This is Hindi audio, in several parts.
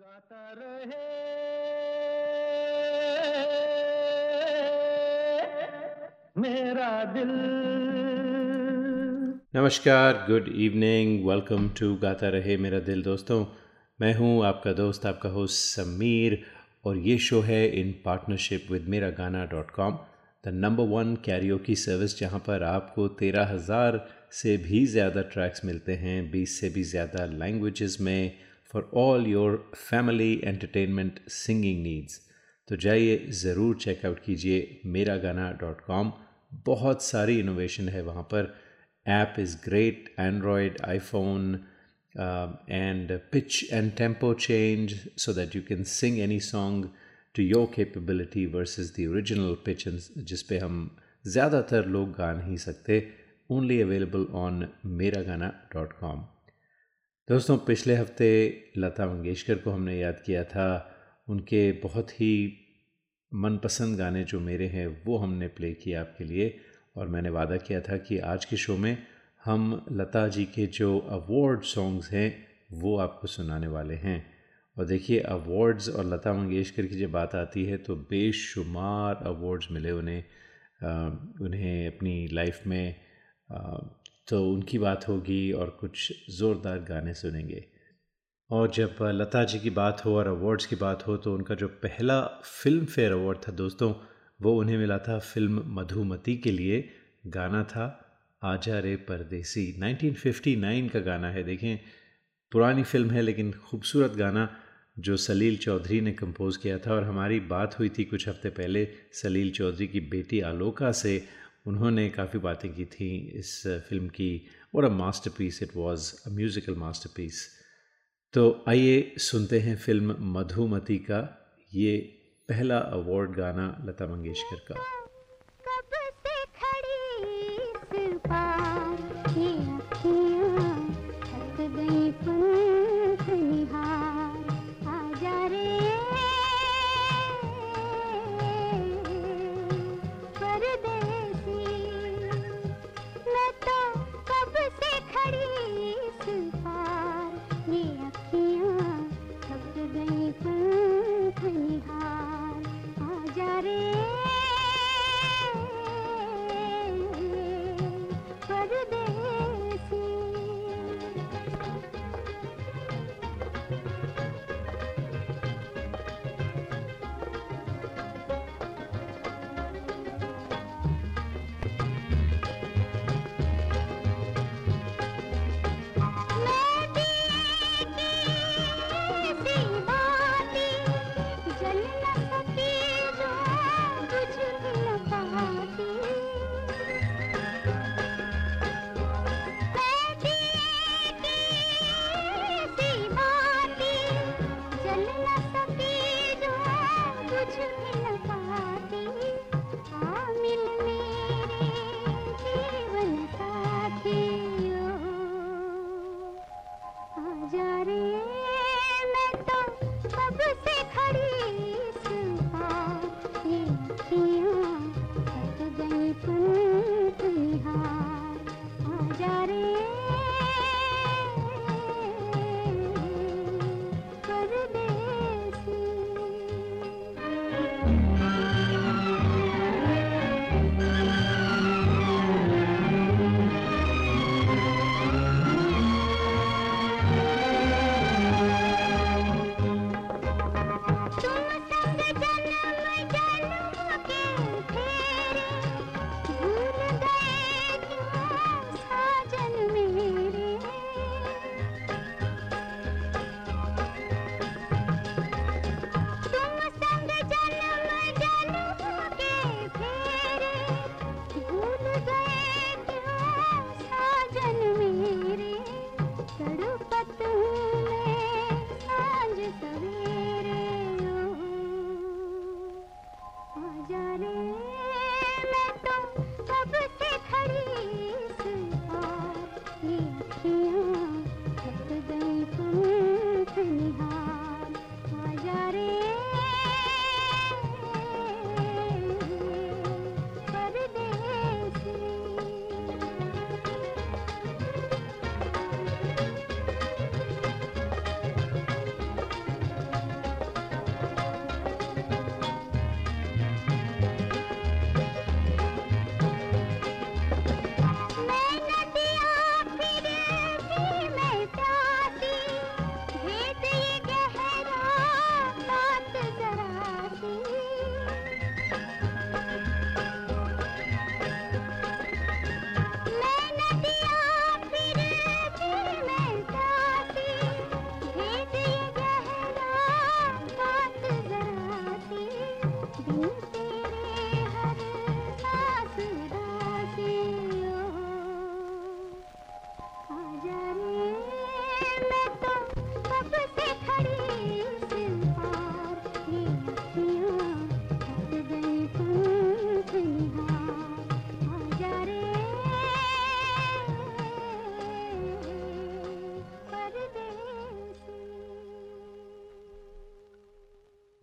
गाता रहे। मेरा दिल। नमस्कार गुड इवनिंग वेलकम टू गाता रहे मेरा दिल दोस्तों। मैं हूँ आपका दोस्त, आपका होस्ट समीर, और ये शो है इन partnership with Mera Gana dot com the number one karaoke की सर्विस जहाँ पर आपको तेरह हज़ार से भी ज़्यादा ट्रैक्स मिलते हैं, बीस से भी ज़्यादा लैंग्वेजेस में for all your family entertainment singing needs तो जाइए, ज़रूर चेकआउट कीजिए मेरा गाना डॉट कॉम बहुत सारी इनोवेशन है वहाँ पर। App is great android iPhone and pitch and tempo change so that you can sing any song to your capability versus the original pitch जिस पे हम ज़्यादातर लोग गा नहीं सकते। ओनली अवेलेबल ऑन मेरा गाना डॉट कॉम दोस्तों, पिछले हफ़्ते लता मंगेशकर को हमने याद किया था। उनके बहुत ही मनपसंद गाने जो मेरे हैं, वो हमने प्ले किया आपके लिए और मैंने वादा किया था कि आज के शो में हम लता जी के जो अवार्ड सॉन्ग्स हैं, वो आपको सुनाने वाले हैं। और देखिए अवार्ड्स और लता मंगेशकर की जब बात आती है तो बेशुमार अवार्ड्स मिले उन्हें। उन्हें अपनी लाइफ में तो उनकी बात होगी और कुछ ज़ोरदार गाने सुनेंगे। और जब लता जी की बात हो और अवार्ड्स की बात हो तो उनका जो पहला फ़िल्म फेयर अवार्ड था दोस्तों, वो उन्हें मिला था फ़िल्म मधुमती के लिए। गाना था आजा रे परदेसी। 1959 का गाना है, देखें। पुरानी फ़िल्म है, लेकिन खूबसूरत गाना जो सलील चौधरी ने कंपोज़ किया था। और हमारी बात हुई थी कुछ हफ़्ते पहले सलील चौधरी की बेटी आलोका से। उन्होंने काफ़ी बातें की थी इस फ़िल्म की। और a masterpiece it was a musical masterpiece तो आइए सुनते हैं फ़िल्म मधुमती का, ये पहला अवार्ड गाना लता मंगेशकर का।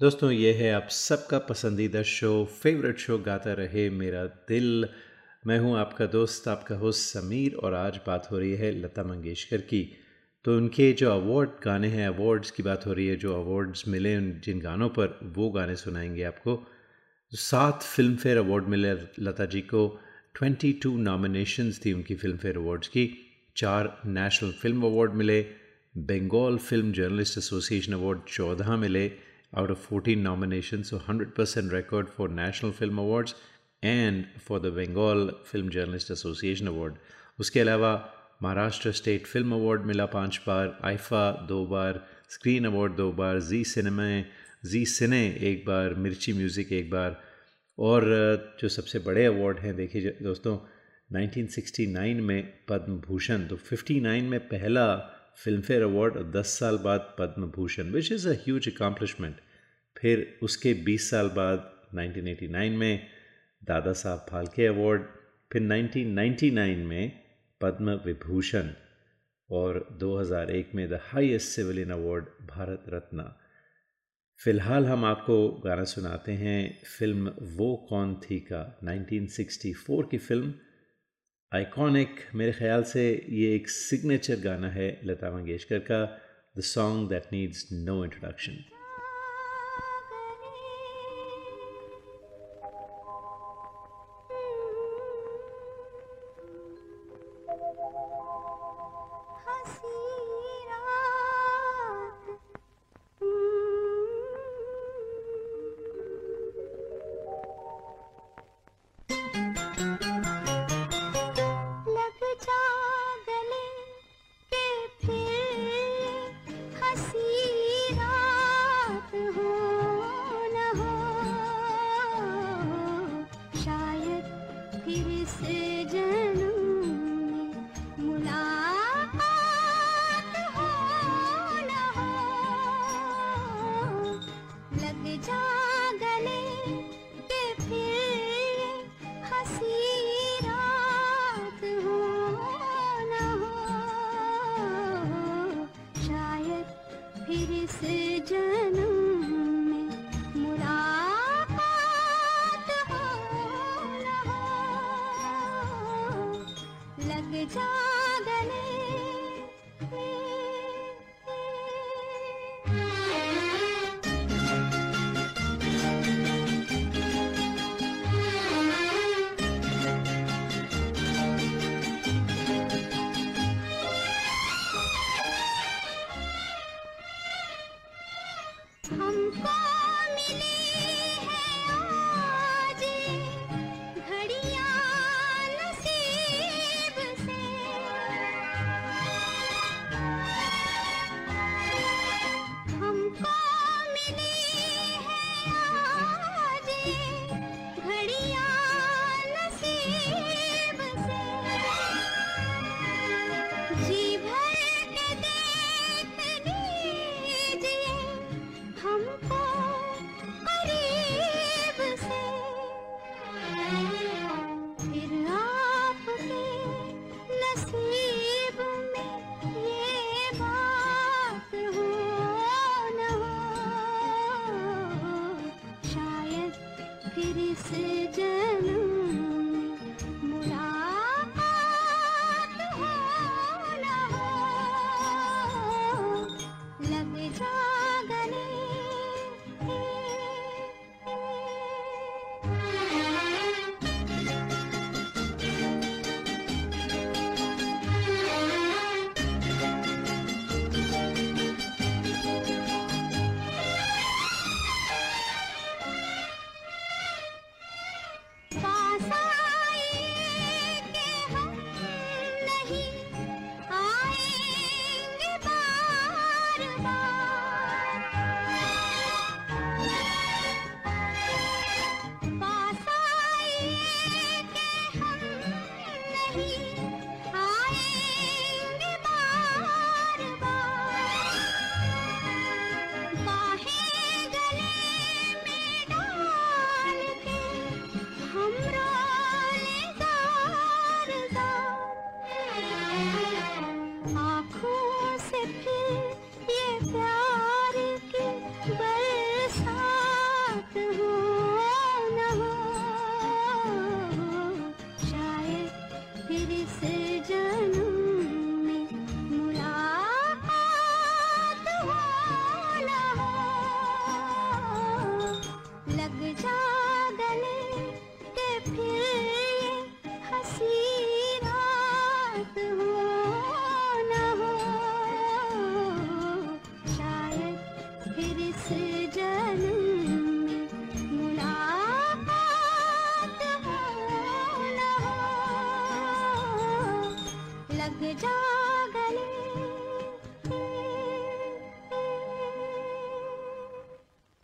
दोस्तों, ये है आप सबका पसंदीदा शो फेवरेट शो गाता रहे मेरा दिल। मैं हूँ आपका दोस्त, आपका होस्ट समीर और आज बात हो रही है लता मंगेशकर की। तो उनके जो अवार्ड गाने हैं अवार्ड्स की बात हो रही है, जो अवार्ड्स मिले उन, जिन गानों पर, वो गाने सुनाएँगे आपको। सात फ़िल्म फेयर अवार्ड मिले लता जी को। ट्वेंटी टू नॉमिनेशंस थी उनकी फ़िल्म फेयर अवार्ड्स की। चार नेशनल फ़िल्म अवार्ड मिले। Bengal film journalist association award चौदह मिले। Out of 14 nominations, so 100% record for National Film Awards and for the Bengal Film Journalist Association Award. उसके अलावा महाराष्ट्र स्टेट फ़िल्म अवार्ड मिला पाँच बार आइफा दो बार स्क्रीन अवार्ड दो बार जी सिनेमा जी सिने एक बार मिर्ची म्यूज़िक एक बार और जो सबसे बड़े अवार्ड हैं देखिए दोस्तों 1969 में पद्म भूषण तो 59 में पहला फ़िल्म फेयर अवार्ड और 10 साल बाद Padma Bhushan which is a huge accomplishment फिर उसके 20 साल बाद 1989 में दादा साहब फाल्के अवार्ड फिर 1999 में पद्म विभूषण और 2001 में the highest civilian award Bharat Ratna. फ़िलहाल हम आपको गाना सुनाते हैं, फ़िल्म वो कौन थी का 1964 की फ़िल्म आइकॉनिक मेरे ख्याल से ये एक सिग्नेचर गाना है लता मंगेशकर का the song that needs no introduction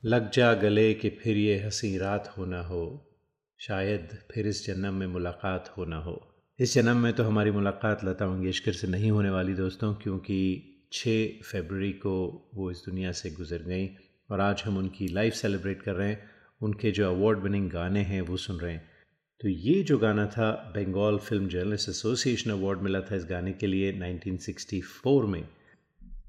Lag Ja Gale कि फिर ये हँसी रात हो ना हो। शायद फिर इस जन्म में मुलाकात हो ना हो। इस जन्म में तो हमारी मुलाकात लता मंगेशकर से नहीं होने वाली दोस्तों, क्योंकि 6 फरवरी को वो इस दुनिया से गुज़र गई और आज हम उनकी लाइफ सेलिब्रेट कर रहे हैं। उनके जो अवार्ड विनिंग गाने हैं, वो सुन रहे हैं। तो ये जो गाना था Bengal film journalist association award मिला था इस गाने के लिए 1964 में।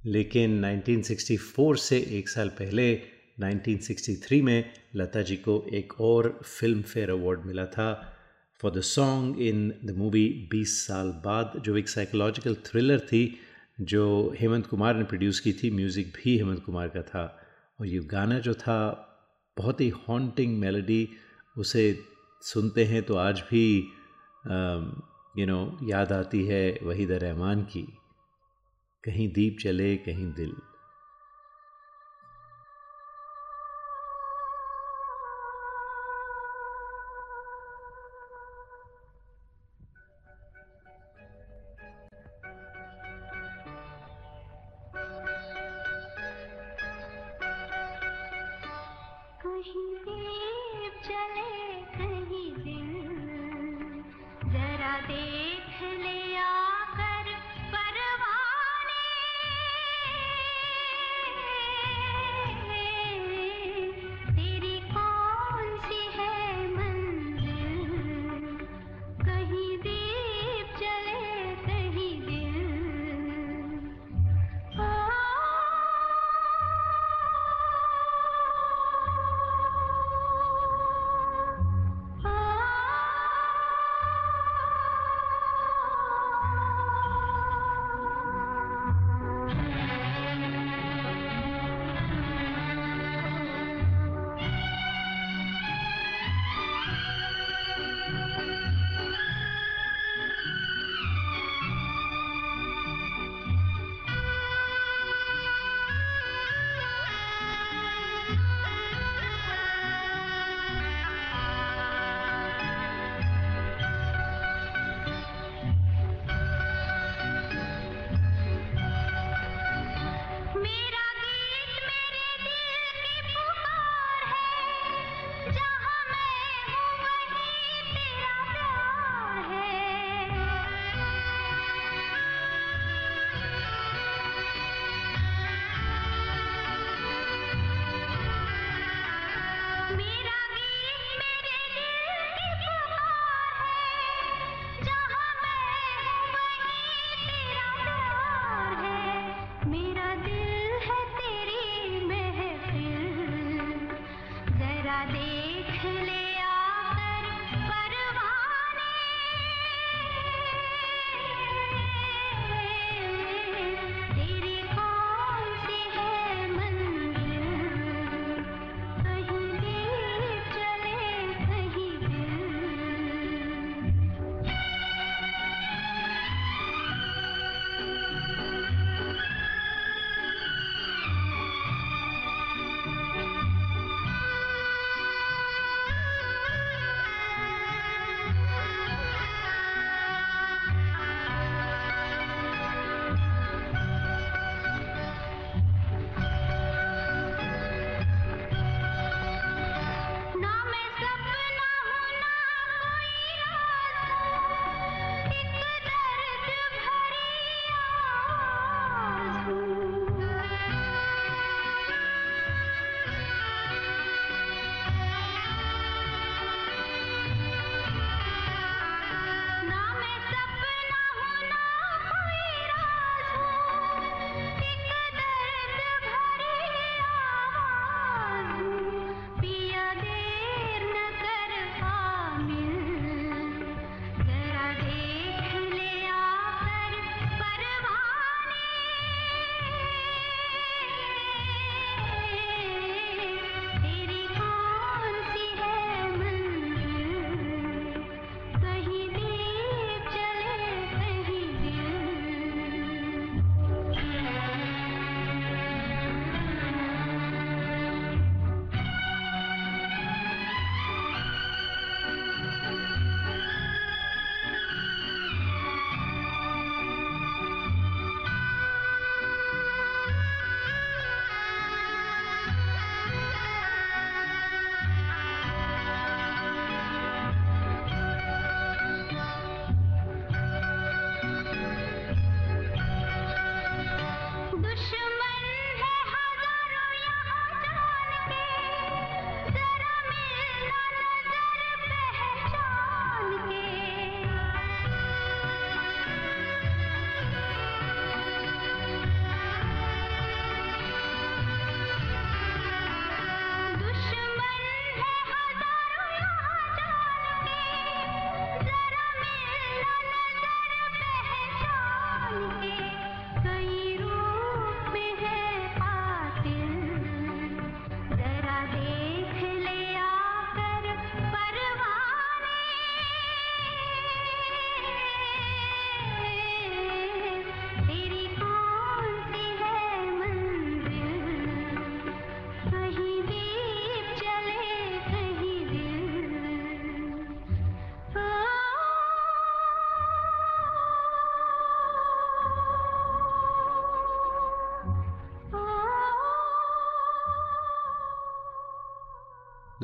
लेकिन 1964 से एक साल पहले 1963 में लता जी को एक और फ़िल्म फेयर अवार्ड मिला था for the song in the movie 20 साल बाद, जो एक साइकोलॉजिकल थ्रिलर थी, जो हेमंत कुमार ने प्रोड्यूस की थी म्यूज़िक भी हेमंत कुमार का था। और ये गाना जो था, बहुत ही हॉन्टिंग मेलोडी उसे सुनते हैं तो आज भी यू नो याद आती है वहीद रहमान की। कहीं दीप चले कहीं दिल।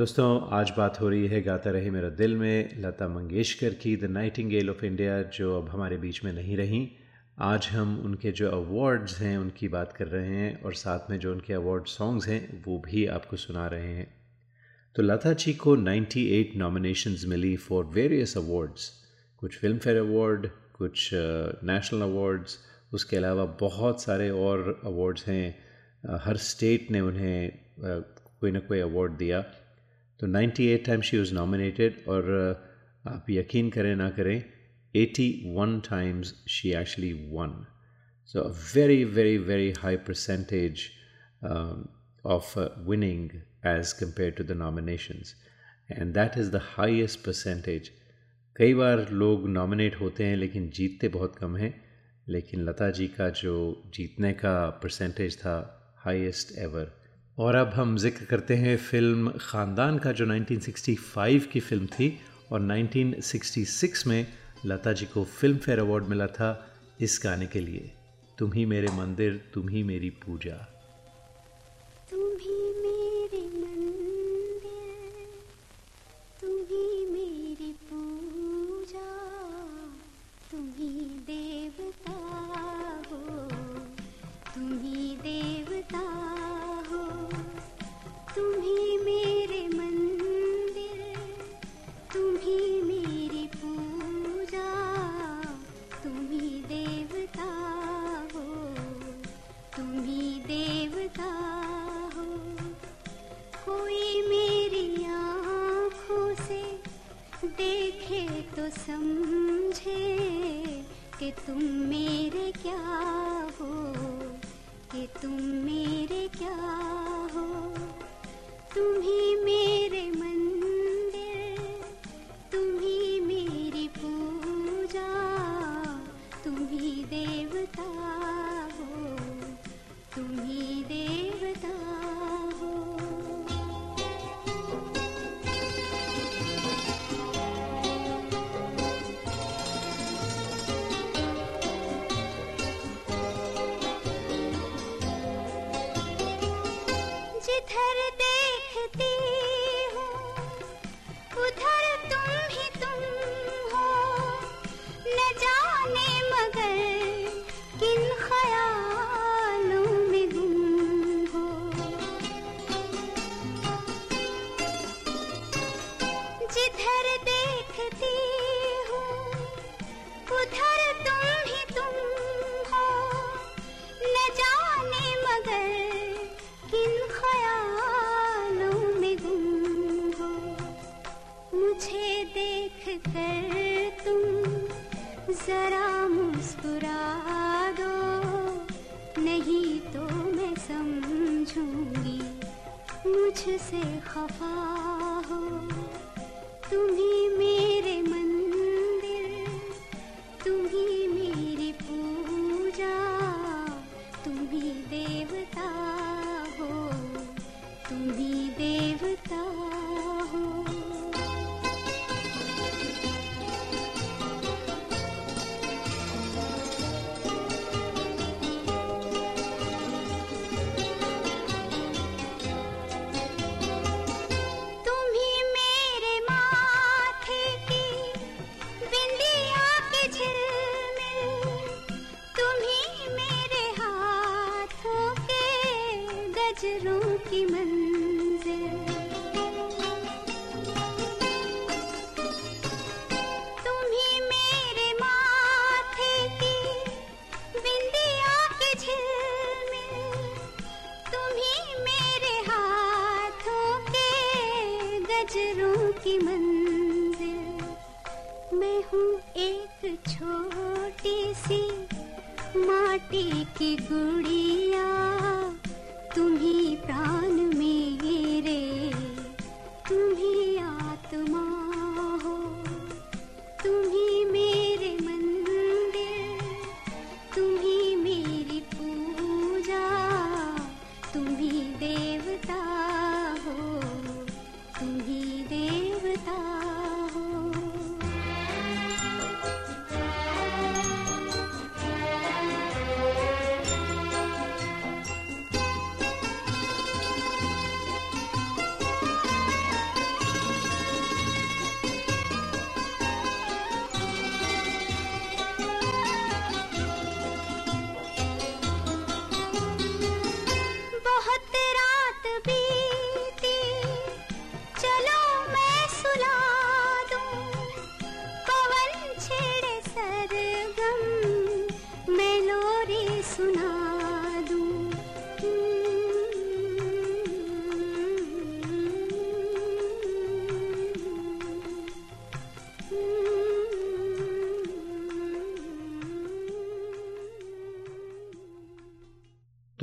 दोस्तों, आज बात हो रही है गाता रहे मेरा दिल में, लता मंगेशकर की द नाइटिंगेल ऑफ़ इंडिया जो अब हमारे बीच में नहीं रहीं। आज हम उनके जो अवार्ड्स हैं, उनकी बात कर रहे हैं और साथ में जो उनके अवार्ड सॉन्ग्स हैं, वो भी आपको सुना रहे हैं। तो लता जी को 98 नॉमिनेशंस मिली फॉर वेरियस अवार्ड्स कुछ फ़िल्म फेयर अवार्ड कुछ नेशनल अवार्ड्स उसके अलावा बहुत सारे और अवार्ड्स हैं। हर स्टेट ने उन्हें कोई ना कोई अवार्ड दिया। तो 98 टाइम शी वॉज़ नॉमिनेटेड और uh, आप यकीन करें ना करें 81 times she actually won so very very very high percentage of winning as compare to the nominations and that is the highest percentage कई बार लोग नॉमिनेट होते हैं, लेकिन जीतते बहुत कम हैं, लेकिन लता जी का जो जीतने का परसेंटेज था हाईएस्ट एवर और अब हम ज़िक्र करते हैं फ़िल्म ख़ानदान का, जो 1965 की फ़िल्म थी और 1966 में लता जी को फ़िल्म फेयर अवार्ड मिला था इस गाने के लिए। तुम ही मेरे मंदिर, तुम ही मेरी पूजा। देखे तो समझे कि तुम मेरे क्या हो, कि तुम मेरे क्या हो। तुम ही मेरे मंदिर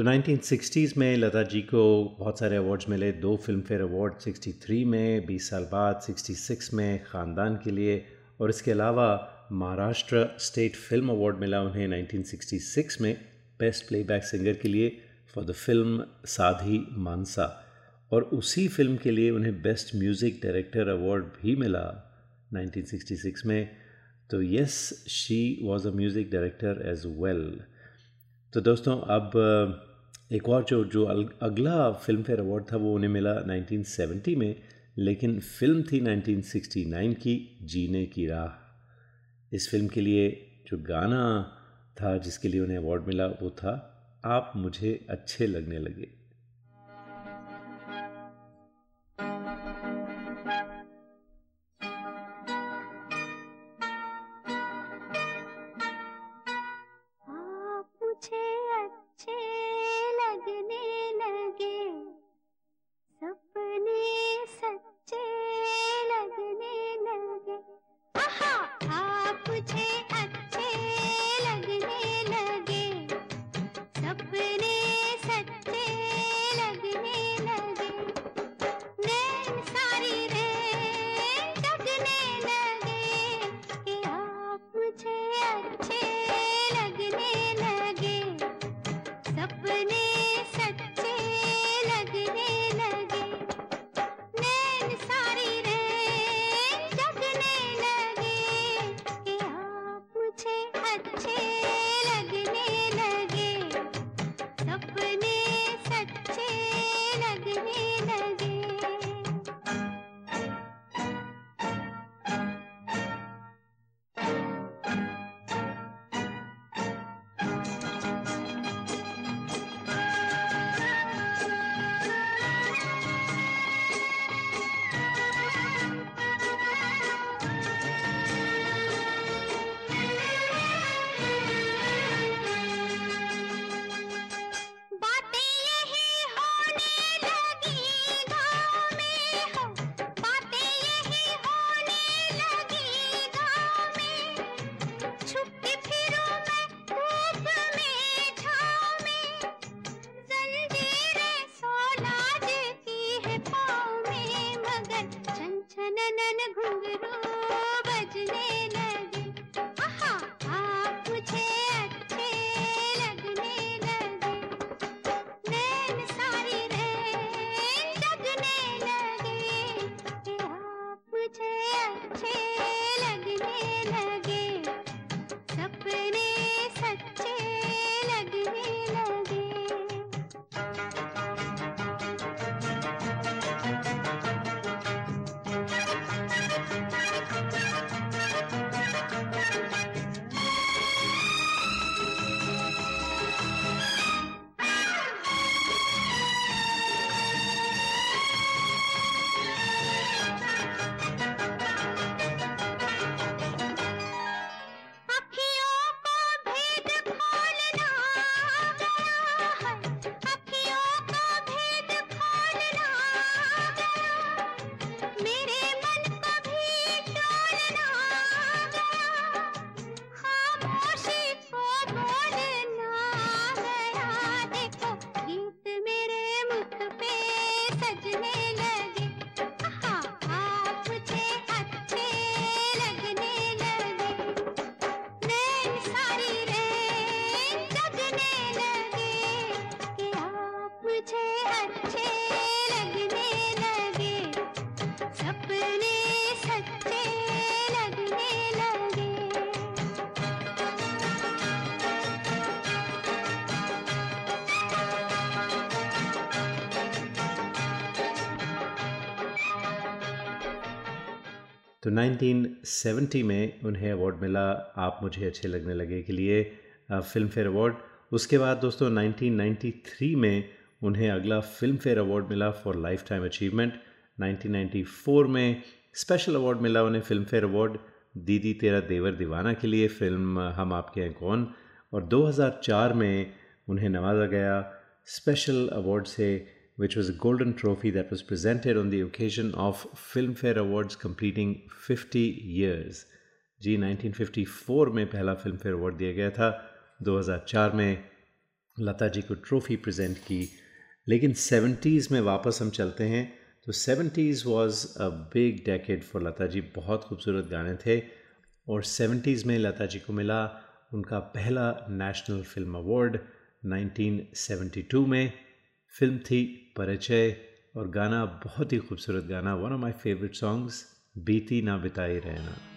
1960s में लता जी को बहुत सारे अवार्ड्स मिले। दो फ़िल्म फेयर अवार्ड 63 में 20 साल बाद 66 में ख़ानदान के लिए। और इसके अलावा महाराष्ट्र स्टेट फ़िल्म अवार्ड मिला उन्हें 1966 में बेस्ट प्लेबैक सिंगर के लिए फॉर द फ़िल्म साधी मानसा और उसी फ़िल्म के लिए उन्हें बेस्ट म्यूज़िक डायरेक्टर अवार्ड भी मिला 1966 में। तो yes she was a music director as well तो दोस्तों, अब एक और जो जो अगला फ़िल्म फेयर अवार्ड था वो उन्हें मिला 1970 में, लेकिन फ़िल्म थी 1969 की, जीने की राह। इस फ़िल्म के लिए जो गाना था जिसके लिए उन्हें अवार्ड मिला वो था, आप मुझे अच्छे लगने लगे। तो 1970 में उन्हें अवार्ड मिला। आप मुझे अच्छे लगने लगे के लिए फ़िल्म फेयर अवार्ड उसके बाद दोस्तों 1993 में उन्हें अगला फ़िल्म फेयर अवार्ड मिला फॉर लाइफ टाइम अचीवमेंट 1994 में स्पेशल अवार्ड मिला उन्हें फ़िल्म फेयर अवार्ड दीदी तेरा देवर दीवाना के लिए फ़िल्म हम आपके हैं कौन? और 2004 में उन्हें नवाजा गया। स्पेशल अवार्ड से which was a golden trophy that was presented on the occasion of Filmfare Awards completing 50 years. Ji 1954 में पहला फ़िल्म फेयर अवार्ड दिया गया था। 2004 में लता जी को ट्रॉफी प्रेजेंट की। लेकिन सेवेंटीज़ में वापस हम चलते हैं। तो seventies was a big decade for Lata ji. बहुत खूबसूरत गाने थे। और सेवेंटीज़ में लता जी को मिला उनका पहला नेशनल फ़िल्म अवार्ड 1972 में। फ़िल्म थी परिचय और गाना बहुत ही खूबसूरत गाना one of my favourite songs Beeti Na Bitai रहना।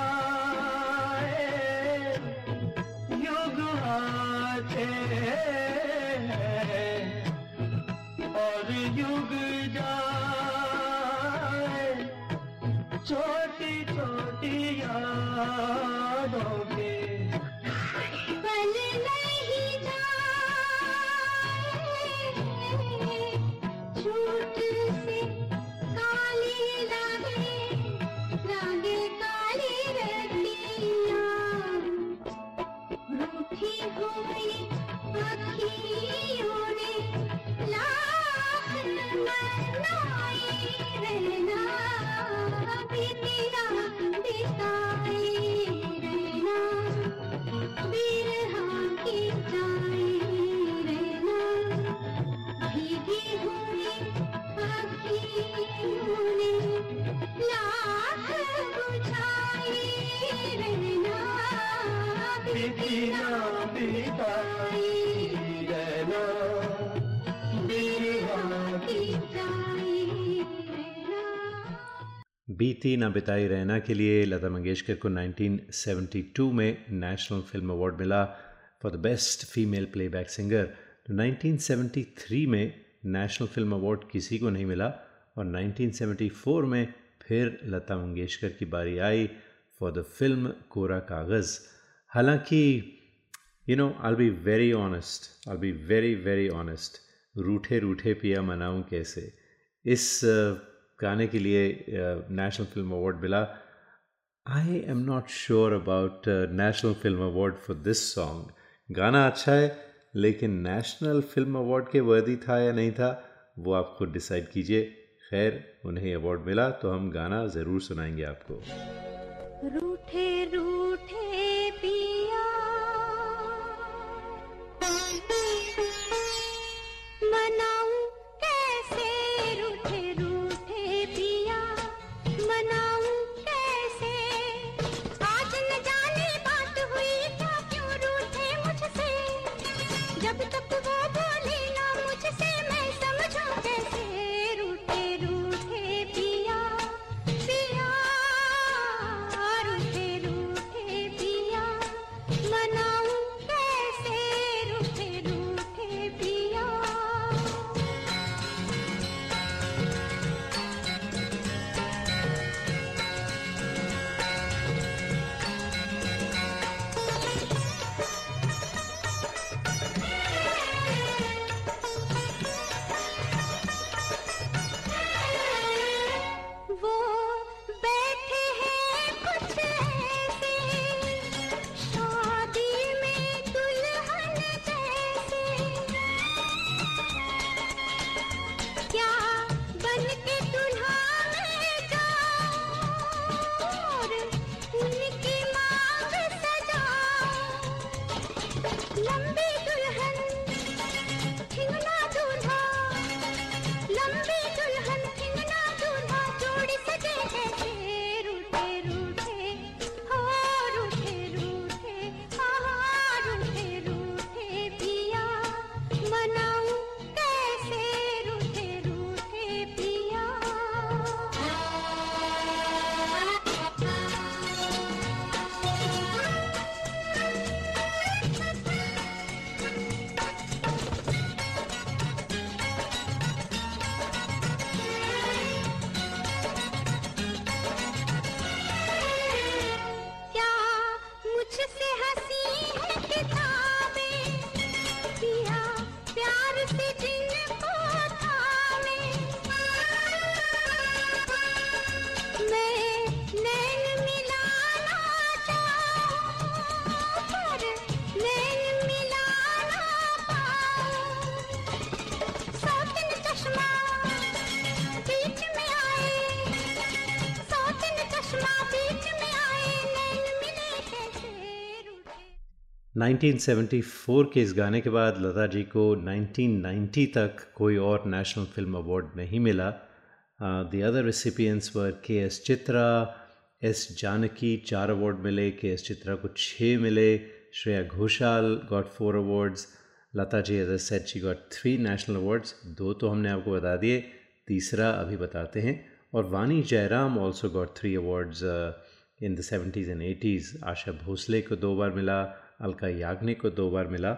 बीती ना बिताई रहना के लिए लता मंगेशकर को 1972 में नेशनल फ़िल्म अवार्ड मिला for the best female playback singer तो 1973 में नेशनल फ़िल्म अवार्ड किसी को नहीं मिला और 1974 में फिर लता मंगेशकर की बारी आई for the film Kora Kagaz हालाँकि you know I be very honest I be very very honest Roothe Roothe Piya मनाऊं कैसे? इस गाने के लिए नेशनल फ़िल्म अवार्ड मिला। I am not sure about national film award for this song गाना अच्छा है, लेकिन नेशनल फ़िल्म अवार्ड के वर्दी था या नहीं था, वो आप खुद डिसाइड कीजिए। खैर, उन्हें अवार्ड मिला तो हम गाना ज़रूर सुनाएँगे आपको। रूठे रूठे 1974 के इस गाने के बाद लता जी को 1990 तक कोई और नेशनल फ़िल्म अवार्ड नहीं मिला। द अदर रेसिपियंट्स वर के एस चित्रा एस जानकी चार अवार्ड मिले के एस चित्रा को छः मिले, Shreya Ghoshal got four awards Lata ji as said she got three national awards दो तो हमने आपको बता दिए, तीसरा अभी बताते हैं, और Vani Jairam also got three awards in the seventies and eighties Asha Bhosle को दो बार मिला अलका याग्निक को दो बार मिला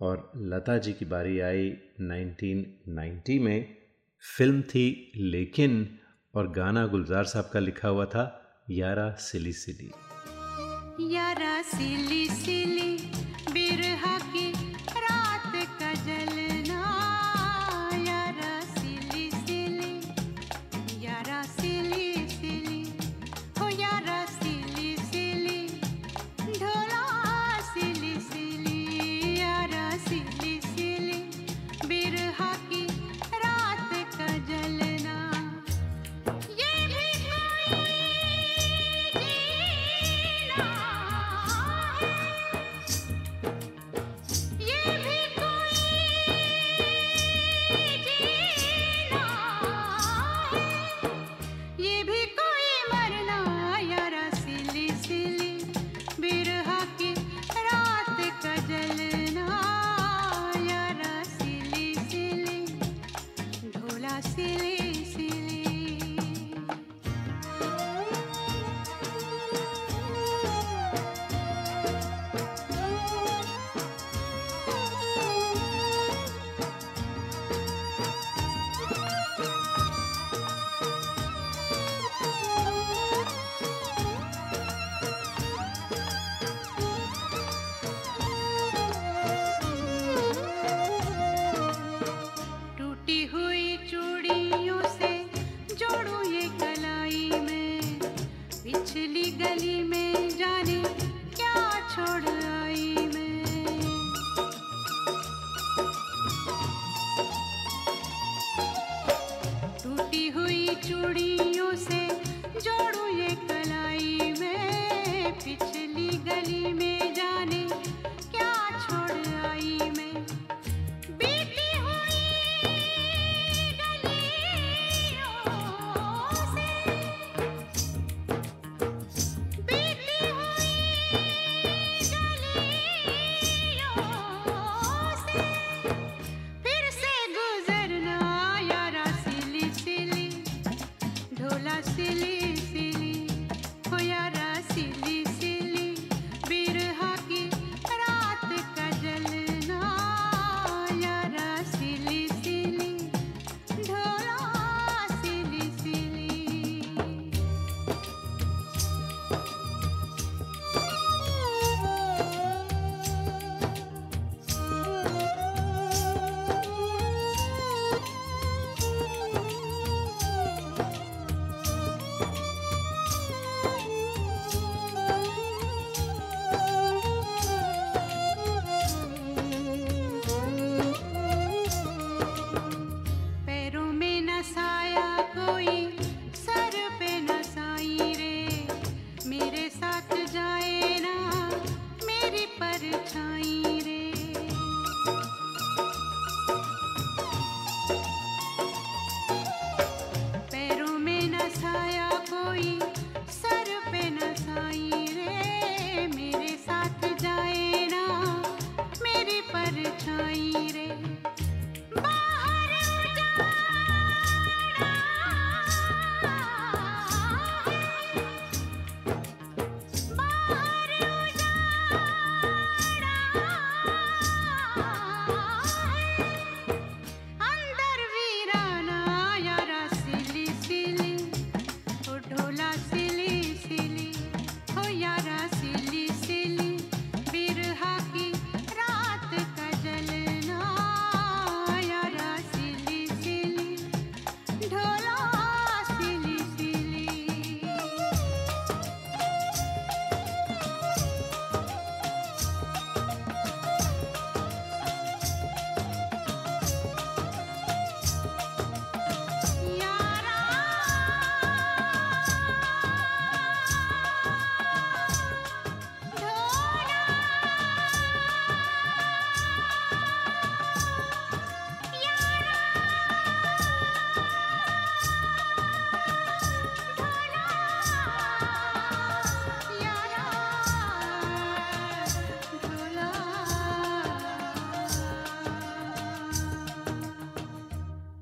और लता जी की बारी आई 1990 में। फ़िल्म थी लेकिन और गाना गुलजार साहब का लिखा हुआ था, यारा सिली सिली। यारा सिली सिली, बिरहा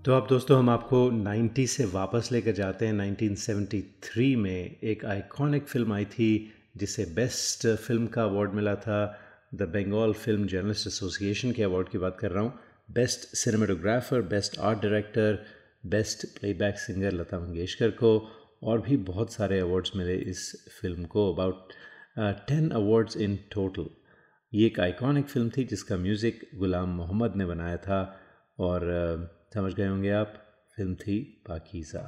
तो अब दोस्तों हम आपको 90 से वापस लेकर जाते हैं 1973 में एक आइकॉनिक फ़िल्म आई थी जिसे बेस्ट फ़िल्म का अवार्ड मिला था। The Bengal film journalist association के अवार्ड की बात कर रहा हूँ। Best cinematographer best art director best playback singer Lata Mangeshkar को और भी बहुत सारे अवार्ड्स मिले इस फ़िल्म को। About ten awards in total. ये एक आइकॉनिक फ़िल्म थी जिसका म्यूज़िक गुलाम मोहम्मद ने बनाया था और अ, समझ गए होंगे आप फ़िल्म थी पाकीज़ा।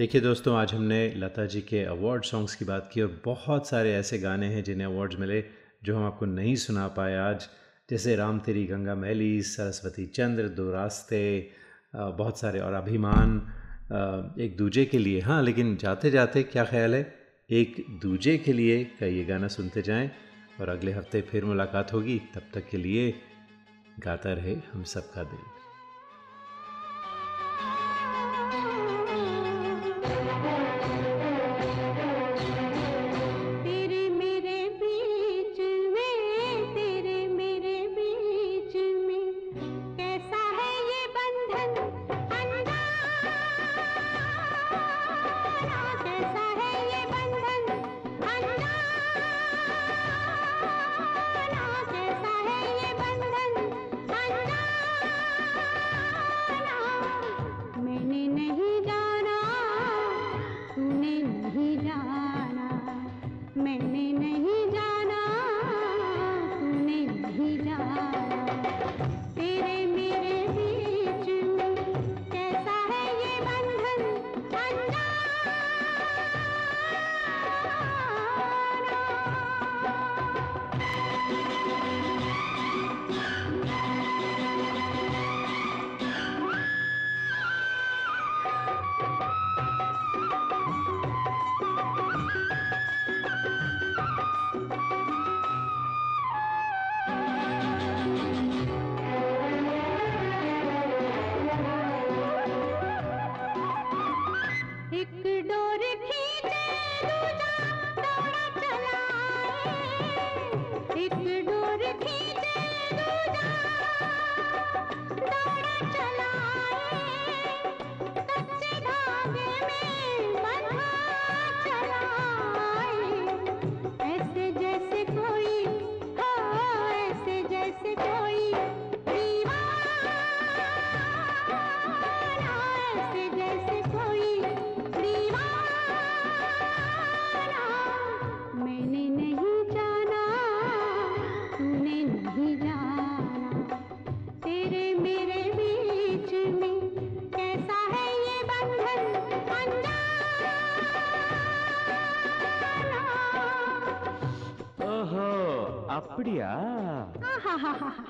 देखिए दोस्तों, आज हमने लता जी के अवार्ड सॉन्ग्स की बात की और बहुत सारे ऐसे गाने हैं जिन्हें अवार्ड्स मिले जो हम आपको नहीं सुना पाए आज। जैसे राम तेरी गंगा मैली सरस्वती चंद्र, दो रास्ते बहुत सारे और अभिमान एक दूजे के लिए। हाँ लेकिन जाते जाते क्या ख्याल है? एक दूजे के लिए का ये गाना सुनते जाएँ और अगले हफ़्ते फिर मुलाकात होगी। तब तक के लिए गाता रहे हम सबका दिल। आहाहाहा, जैसे